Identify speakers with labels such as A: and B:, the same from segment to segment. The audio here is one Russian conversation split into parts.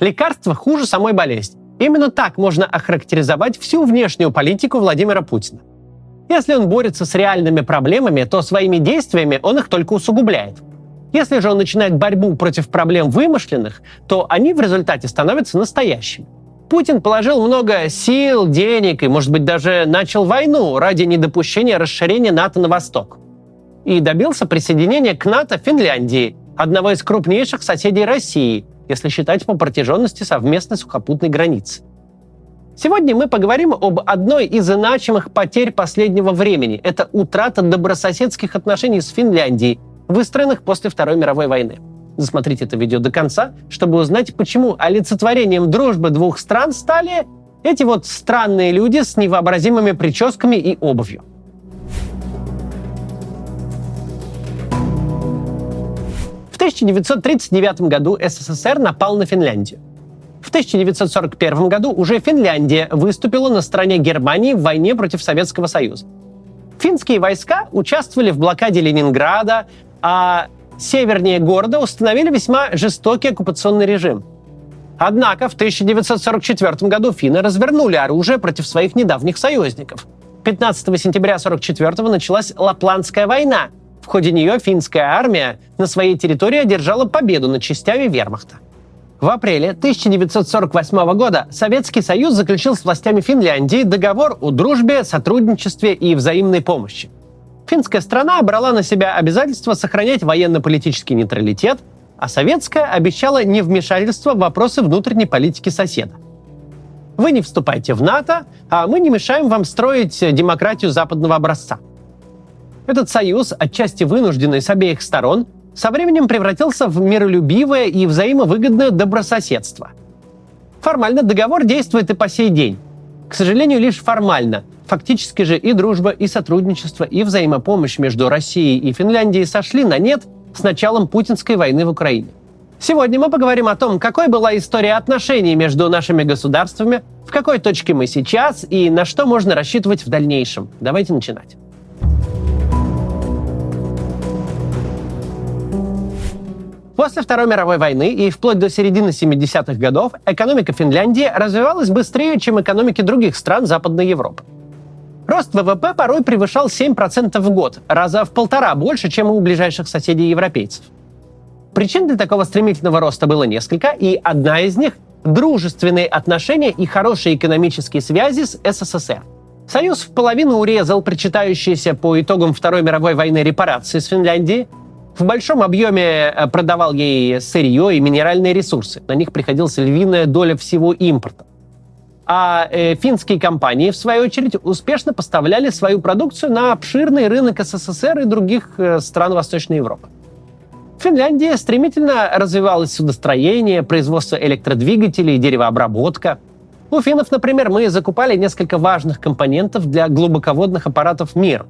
A: Лекарство хуже самой болезни. Именно так можно охарактеризовать всю внешнюю политику Владимира Путина. Если он борется с реальными проблемами, то своими действиями он их только усугубляет. Если же он начинает борьбу против проблем вымышленных, то они в результате становятся настоящими. Путин положил много сил, денег и, может быть, даже начал войну ради недопущения расширения НАТО на восток. И добился присоединения к НАТО Финляндии, одного из крупнейших соседей России, если считать по протяженности совместной сухопутной границы. Сегодня мы поговорим об одной из значимых потерь последнего времени. Это утрата добрососедских отношений с Финляндией, выстроенных после Второй мировой войны. Засмотрите это видео до конца, чтобы узнать, почему олицетворением дружбы двух стран стали эти вот странные люди с невообразимыми прическами и обувью. 1939 году СССР напал на Финляндию. В 1941 году уже Финляндия выступила на стороне Германии в войне против Советского Союза. Финские войска участвовали в блокаде Ленинграда, а севернее города установили весьма жестокий оккупационный режим. Однако в 1944 году финны развернули оружие против своих недавних союзников. 15 сентября 1944 началась Лапландская война. В ходе нее финская армия на своей территории одержала победу над частями вермахта. В апреле 1948 года Советский Союз заключил с властями Финляндии договор о дружбе, сотрудничестве и взаимной помощи. Финская страна брала на себя обязательство сохранять военно-политический нейтралитет, а советская обещала невмешательство в вопросы внутренней политики соседа. Вы не вступайте в НАТО, а мы не мешаем вам строить демократию западного образца. Этот союз, отчасти вынужденный с обеих сторон, со временем превратился в миролюбивое и взаимовыгодное добрососедство. Формально договор действует и по сей день. К сожалению, лишь формально – Фактически же и дружба, и сотрудничество, и взаимопомощь между Россией и Финляндией сошли на нет с началом путинской войны в Украине. Сегодня мы поговорим о том, какой была история отношений между нашими государствами, в какой точке мы сейчас и на что можно рассчитывать в дальнейшем. Давайте начинать. После Второй мировой войны и вплоть до середины 70-х годов экономика Финляндии развивалась быстрее, чем экономики других стран Западной Европы. Рост ВВП порой превышал 7% в год, раза в полтора больше, чем у ближайших соседей европейцев. Причин для такого стремительного роста было несколько, и одна из них – дружественные отношения и хорошие экономические связи с СССР. Союз в половину урезал причитающиеся по итогам Второй мировой войны репарации с Финляндии, в большом объеме э, продавал ей сырье и минеральные ресурсы. На них приходилась львиная доля всего импорта. А э, финские компании, в свою очередь, успешно поставляли свою продукцию на обширный рынок СССР и других э, стран Восточной Европы. В Финляндии стремительно развивалось судостроение, производство электродвигателей, деревообработка. У финнов, например, мы закупали несколько важных компонентов для глубоководных аппаратов МИР.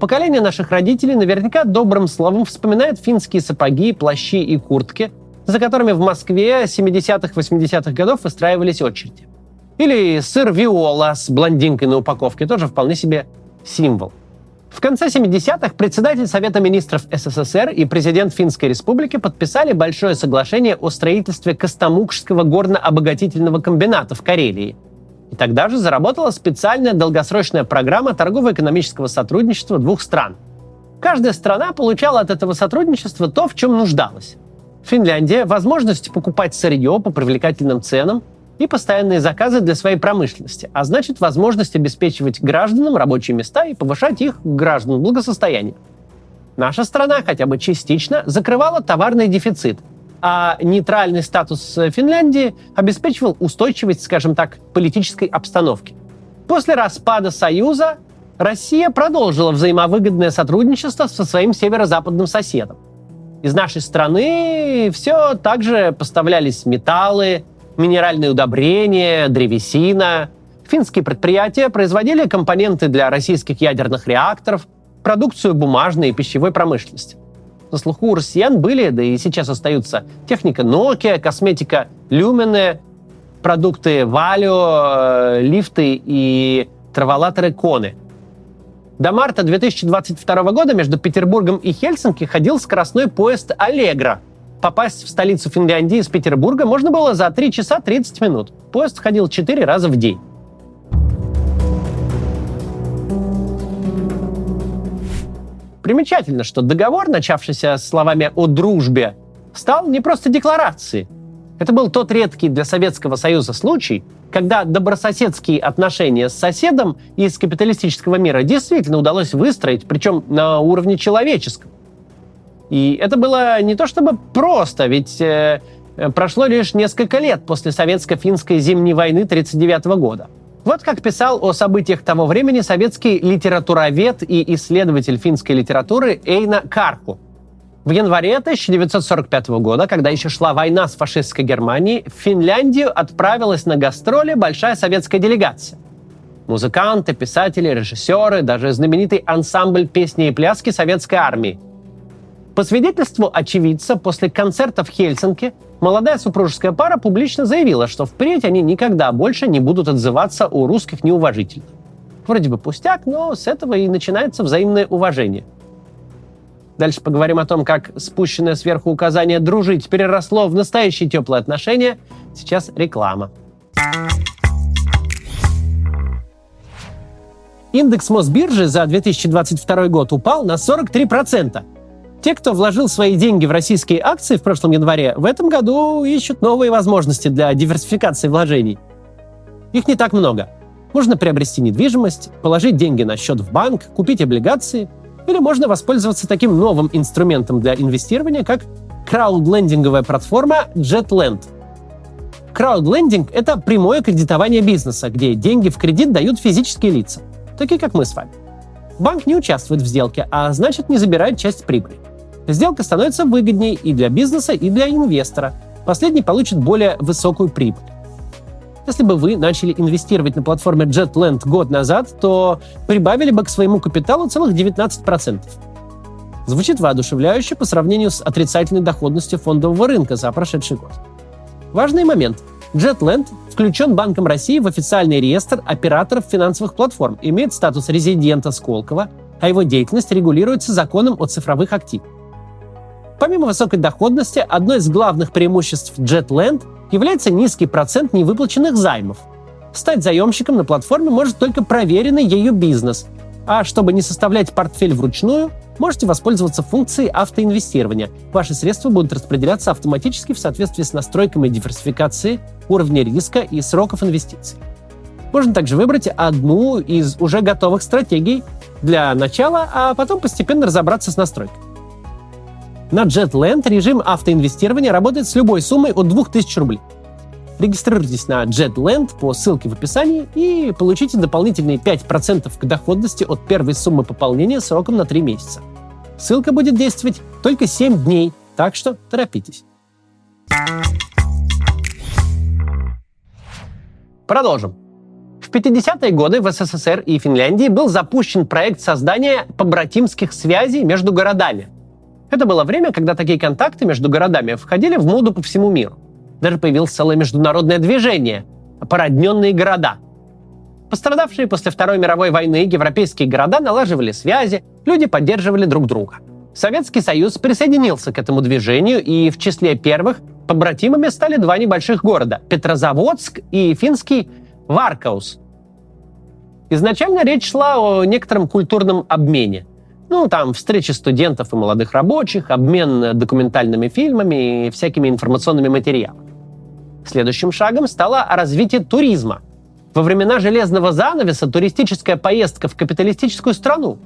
A: Поколение наших родителей наверняка добрым словом вспоминает финские сапоги, плащи и куртки, за которыми в Москве 70-80-х годов выстраивались очереди. Или сыр Виола с блондинкой на упаковке, тоже вполне себе символ. В конце 70-х председатель Совета министров СССР и президент Финской республики подписали большое соглашение о строительстве Костомукшского горно-обогатительного комбината в Карелии. И тогда же заработала специальная долгосрочная программа торгово-экономического сотрудничества двух стран. Каждая страна получала от этого сотрудничества то, в чем нуждалась. Финляндия – возможность покупать сырье по привлекательным ценам – и постоянные заказы для своей промышленности, а значит возможность обеспечивать гражданам рабочие места и повышать их граждан благосостояние. Наша страна хотя бы частично закрывала товарный дефицит, а нейтральный статус Финляндии обеспечивал устойчивость, скажем так, политической обстановки. После распада Союза Россия продолжила взаимовыгодное сотрудничество со своим северо-западным соседом. Из нашей страны все также поставлялись металлы, минеральные удобрения, древесина. Финские предприятия производили компоненты для российских ядерных реакторов, продукцию бумажной и пищевой промышленности. На слуху у россиян были, да и сейчас остаются, техника Nokia, косметика Lumene, продукты Valio, э, лифты и траволаторы Коны. До марта 2022 года между Петербургом и Хельсинки ходил скоростной поезд «Аллегра», Попасть в столицу Финляндии из Петербурга можно было за 3 часа 30 минут. Поезд ходил 4 раза в день. Примечательно, что договор, начавшийся словами о дружбе, стал не просто декларацией. Это был тот редкий для Советского Союза случай, когда добрососедские отношения с соседом из капиталистического мира действительно удалось выстроить, причем на уровне человеческом. И это было не то чтобы просто, ведь э, прошло лишь несколько лет после советско-финской зимней войны 1939 года. Вот как писал о событиях того времени советский литературовед и исследователь финской литературы Эйна Карку. В январе 1945 года, когда еще шла война с фашистской Германией, в Финляндию отправилась на гастроли большая советская делегация. Музыканты, писатели, режиссеры, даже знаменитый ансамбль песни и пляски советской армии. По свидетельству очевидца, после концерта в Хельсинки молодая супружеская пара публично заявила, что впредь они никогда больше не будут отзываться у русских неуважительно. Вроде бы пустяк, но с этого и начинается взаимное уважение – Дальше поговорим о том, как спущенное сверху указание «дружить» переросло в настоящие теплые отношения. Сейчас реклама. Индекс Мосбиржи за 2022 год упал на 43%. Те, кто вложил свои деньги в российские акции в прошлом январе, в этом году ищут новые возможности для диверсификации вложений. Их не так много. Можно приобрести недвижимость, положить деньги на счет в банк, купить облигации – или можно воспользоваться таким новым инструментом для инвестирования, как краудлендинговая платформа JetLand. Краудлендинг – это прямое кредитование бизнеса, где деньги в кредит дают физические лица, такие как мы с вами. Банк не участвует в сделке, а значит не забирает часть прибыли. Сделка становится выгоднее и для бизнеса, и для инвестора. Последний получит более высокую прибыль. Если бы вы начали инвестировать на платформе JetLand год назад, то прибавили бы к своему капиталу целых 19%. Звучит воодушевляюще по сравнению с отрицательной доходностью фондового рынка за прошедший год. Важный момент. JetLand включен Банком России в официальный реестр операторов финансовых платформ, имеет статус резидента Сколково, а его деятельность регулируется законом о цифровых активах. Помимо высокой доходности, одно из главных преимуществ JetLand является низкий процент невыплаченных займов. Стать заемщиком на платформе может только проверенный ею бизнес. А чтобы не составлять портфель вручную, можете воспользоваться функцией автоинвестирования. Ваши средства будут распределяться автоматически в соответствии с настройками диверсификации, уровня риска и сроков инвестиций. Можно также выбрать одну из уже готовых стратегий для начала, а потом постепенно разобраться с настройкой. На JetLand режим автоинвестирования работает с любой суммой от 2000 рублей. Регистрируйтесь на JetLand по ссылке в описании и получите дополнительные 5% к доходности от первой суммы пополнения сроком на 3 месяца. Ссылка будет действовать только 7 дней, так что торопитесь. Продолжим. В 50-е годы в СССР и Финляндии был запущен проект создания побратимских связей между городами – это было время, когда такие контакты между городами входили в моду по всему миру. Даже появилось целое международное движение – породненные города. Пострадавшие после Второй мировой войны европейские города налаживали связи, люди поддерживали друг друга. Советский Союз присоединился к этому движению, и в числе первых побратимами стали два небольших города – Петрозаводск и финский Варкаус. Изначально речь шла о некотором культурном обмене – ну, там встречи студентов и молодых рабочих, обмен документальными фильмами и всякими информационными материалами. Следующим шагом стало развитие туризма. Во времена железного занавеса туристическая поездка в капиталистическую страну.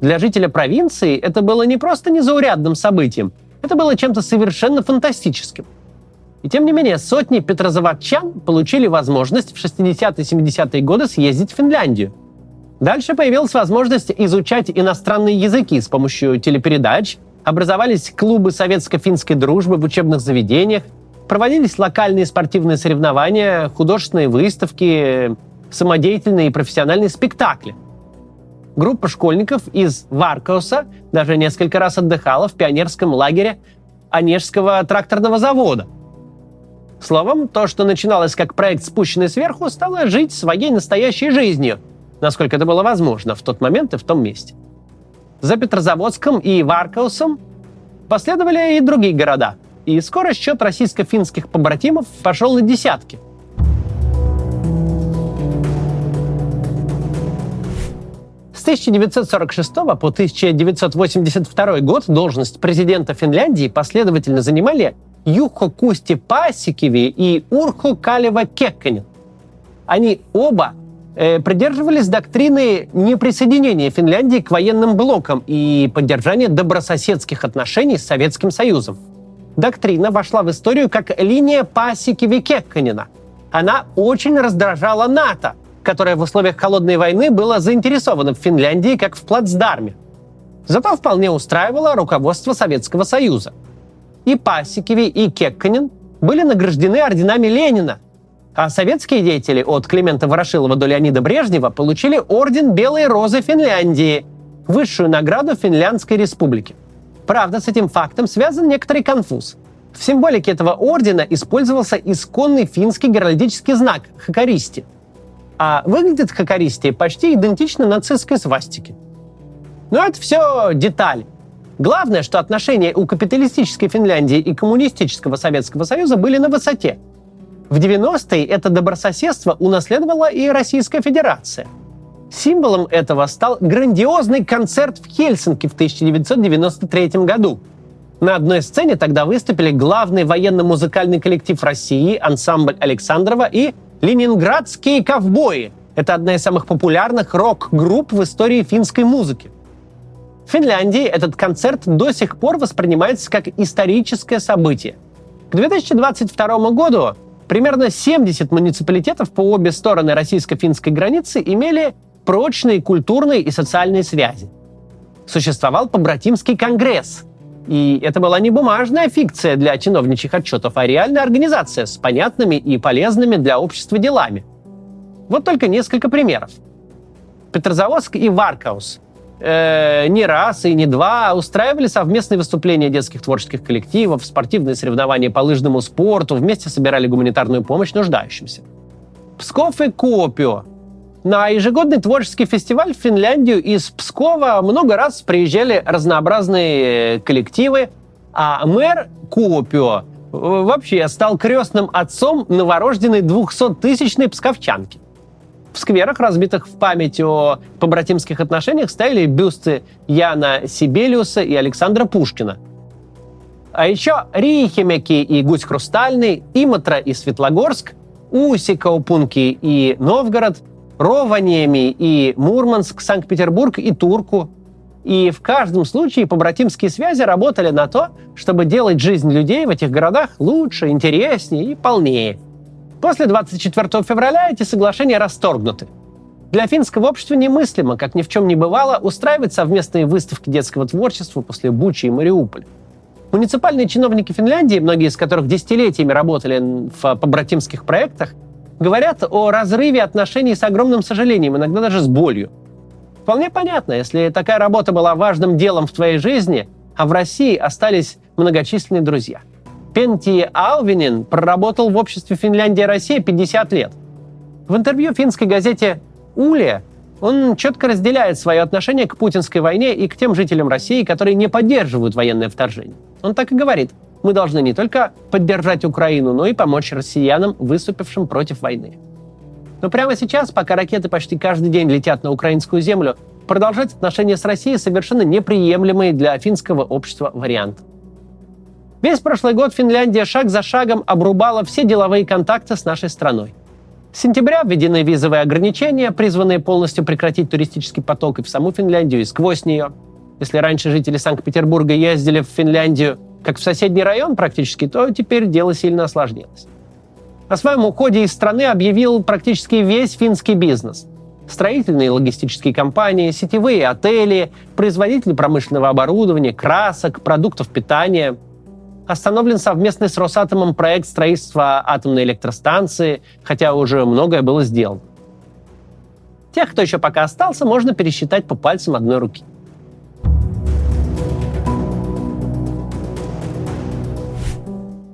A: Для жителя провинции это было не просто незаурядным событием, это было чем-то совершенно фантастическим. И тем не менее, сотни петрозаводчан получили возможность в 60-70-е годы съездить в Финляндию – Дальше появилась возможность изучать иностранные языки с помощью телепередач, образовались клубы советско-финской дружбы в учебных заведениях, проводились локальные спортивные соревнования, художественные выставки, самодеятельные и профессиональные спектакли. Группа школьников из Варкауса даже несколько раз отдыхала в пионерском лагере Онежского тракторного завода. Словом, то, что начиналось как проект, спущенный сверху, стало жить своей настоящей жизнью – насколько это было возможно в тот момент и в том месте. За Петрозаводском и Варкаусом последовали и другие города. И скоро счет российско-финских побратимов пошел на десятки. С 1946 по 1982 год должность президента Финляндии последовательно занимали Юхо Кусти Пасикиви и Урху Калева Кекканин. Они оба э, придерживались доктрины неприсоединения Финляндии к военным блокам и поддержания добрососедских отношений с Советским Союзом. Доктрина вошла в историю как линия Пасикиви Кекканина. Она очень раздражала НАТО, которое в условиях холодной войны было заинтересовано в Финляндии как в плацдарме. Зато вполне устраивало руководство Советского Союза – и Пасикеви, и Кекканин были награждены орденами Ленина, а советские деятели от Климента Ворошилова до Леонида Брежнева получили орден Белой Розы Финляндии, высшую награду Финляндской республики. Правда, с этим фактом связан некоторый конфуз. В символике этого ордена использовался исконный финский геральдический знак – хакаристи. А выглядит хакаристи почти идентично нацистской свастике. Но это все детали. Главное, что отношения у капиталистической Финляндии и коммунистического Советского Союза были на высоте. В 90-е это добрососедство унаследовала и Российская Федерация. Символом этого стал грандиозный концерт в Хельсинки в 1993 году. На одной сцене тогда выступили главный военно-музыкальный коллектив России, ансамбль Александрова и Ленинградские ковбои. Это одна из самых популярных рок-групп в истории финской музыки. В Финляндии этот концерт до сих пор воспринимается как историческое событие. К 2022 году примерно 70 муниципалитетов по обе стороны российско-финской границы имели прочные культурные и социальные связи. Существовал побратимский конгресс. И это была не бумажная фикция для чиновничьих отчетов, а реальная организация с понятными и полезными для общества делами. Вот только несколько примеров. Петрозаводск и Варкаус э, не раз и не два устраивали совместные выступления детских творческих коллективов, спортивные соревнования по лыжному спорту, вместе собирали гуманитарную помощь нуждающимся. Псков и Куопио. На ежегодный творческий фестиваль в Финляндию из Пскова много раз приезжали разнообразные коллективы, а мэр Куопио э, вообще стал крестным отцом новорожденной 200-тысячной псковчанки. В скверах, разбитых в память о побратимских отношениях, стояли бюсты Яна Сибелиуса и Александра Пушкина. А еще Рихимеки и Гусь Хрустальный, Иматра и Светлогорск, Усикаупунки и Новгород, Рованиями и Мурманск, Санкт-Петербург и Турку. И в каждом случае побратимские связи работали на то, чтобы делать жизнь людей в этих городах лучше, интереснее и полнее – После 24 февраля эти соглашения расторгнуты. Для финского общества немыслимо, как ни в чем не бывало, устраивать совместные выставки детского творчества после Бучи и Мариуполя. Муниципальные чиновники Финляндии, многие из которых десятилетиями работали в побратимских проектах, говорят о разрыве отношений с огромным сожалением, иногда даже с болью. Вполне понятно, если такая работа была важным делом в твоей жизни, а в России остались многочисленные друзья – Пенти Алвинин проработал в обществе Финляндия и Россия 50 лет. В интервью финской газете «Уле» он четко разделяет свое отношение к путинской войне и к тем жителям России, которые не поддерживают военное вторжение. Он так и говорит, мы должны не только поддержать Украину, но и помочь россиянам, выступившим против войны. Но прямо сейчас, пока ракеты почти каждый день летят на украинскую землю, продолжать отношения с Россией совершенно неприемлемый для финского общества вариант. Весь прошлый год Финляндия шаг за шагом обрубала все деловые контакты с нашей страной. С сентября введены визовые ограничения, призванные полностью прекратить туристический поток и в саму Финляндию, и сквозь нее. Если раньше жители Санкт-Петербурга ездили в Финляндию как в соседний район практически, то теперь дело сильно осложнилось. О своем уходе из страны объявил практически весь финский бизнес. Строительные и логистические компании, сетевые отели, производители промышленного оборудования, красок, продуктов питания – Остановлен совместный с Росатомом проект строительства атомной электростанции, хотя уже многое было сделано. Тех, кто еще пока остался, можно пересчитать по пальцам одной руки.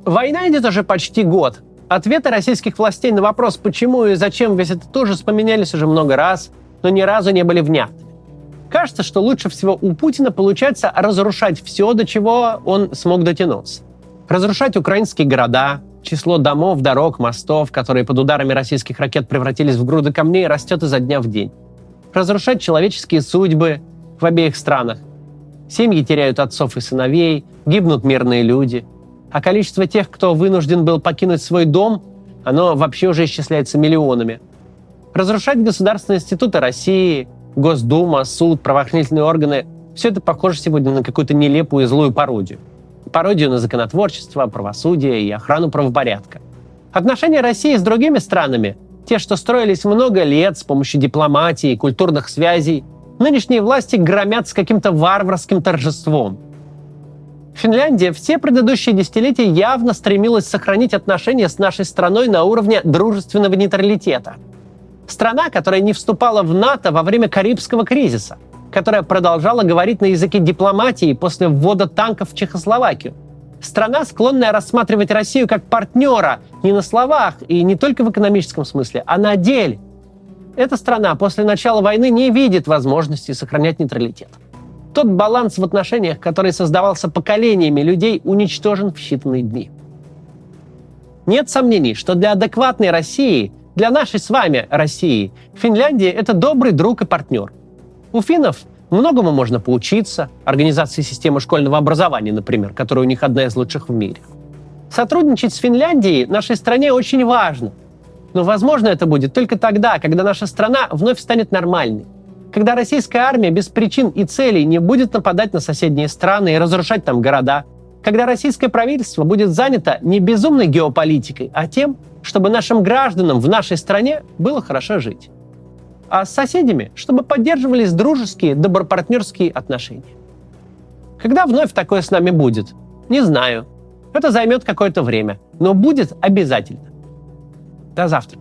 A: Война идет уже почти год. Ответы российских властей на вопрос, почему и зачем весь этот ужас, поменялись уже много раз, но ни разу не были внятны. Кажется, что лучше всего у Путина получается разрушать все, до чего он смог дотянуться. разрушать украинские города, число домов, дорог, мостов, которые под ударами российских ракет превратились в груды камней, растет изо дня в день. Разрушать человеческие судьбы в обеих странах. Семьи теряют отцов и сыновей, гибнут мирные люди. А количество тех, кто вынужден был покинуть свой дом, оно вообще уже исчисляется миллионами. Разрушать государственные институты России, Госдума, суд, правоохранительные органы – все это похоже сегодня на какую-то нелепую и злую пародию пародию на законотворчество, правосудие и охрану правопорядка. Отношения России с другими странами, те, что строились много лет с помощью дипломатии и культурных связей, нынешние власти громят с каким-то варварским торжеством. Финляндия все предыдущие десятилетия явно стремилась сохранить отношения с нашей страной на уровне дружественного нейтралитета. Страна, которая не вступала в НАТО во время Карибского кризиса – которая продолжала говорить на языке дипломатии после ввода танков в Чехословакию. Страна, склонная рассматривать Россию как партнера не на словах и не только в экономическом смысле, а на деле. Эта страна после начала войны не видит возможности сохранять нейтралитет. Тот баланс в отношениях, который создавался поколениями людей, уничтожен в считанные дни. Нет сомнений, что для адекватной России, для нашей с вами России, Финляндия – это добрый друг и партнер. У финнов многому можно поучиться, организации системы школьного образования, например, которая у них одна из лучших в мире. Сотрудничать с Финляндией нашей стране очень важно. Но, возможно, это будет только тогда, когда наша страна вновь станет нормальной. Когда российская армия без причин и целей не будет нападать на соседние страны и разрушать там города. Когда российское правительство будет занято не безумной геополитикой, а тем, чтобы нашим гражданам в нашей стране было хорошо жить а с соседями, чтобы поддерживались дружеские, добропартнерские отношения. Когда вновь такое с нами будет? Не знаю. Это займет какое-то время, но будет обязательно. До завтра.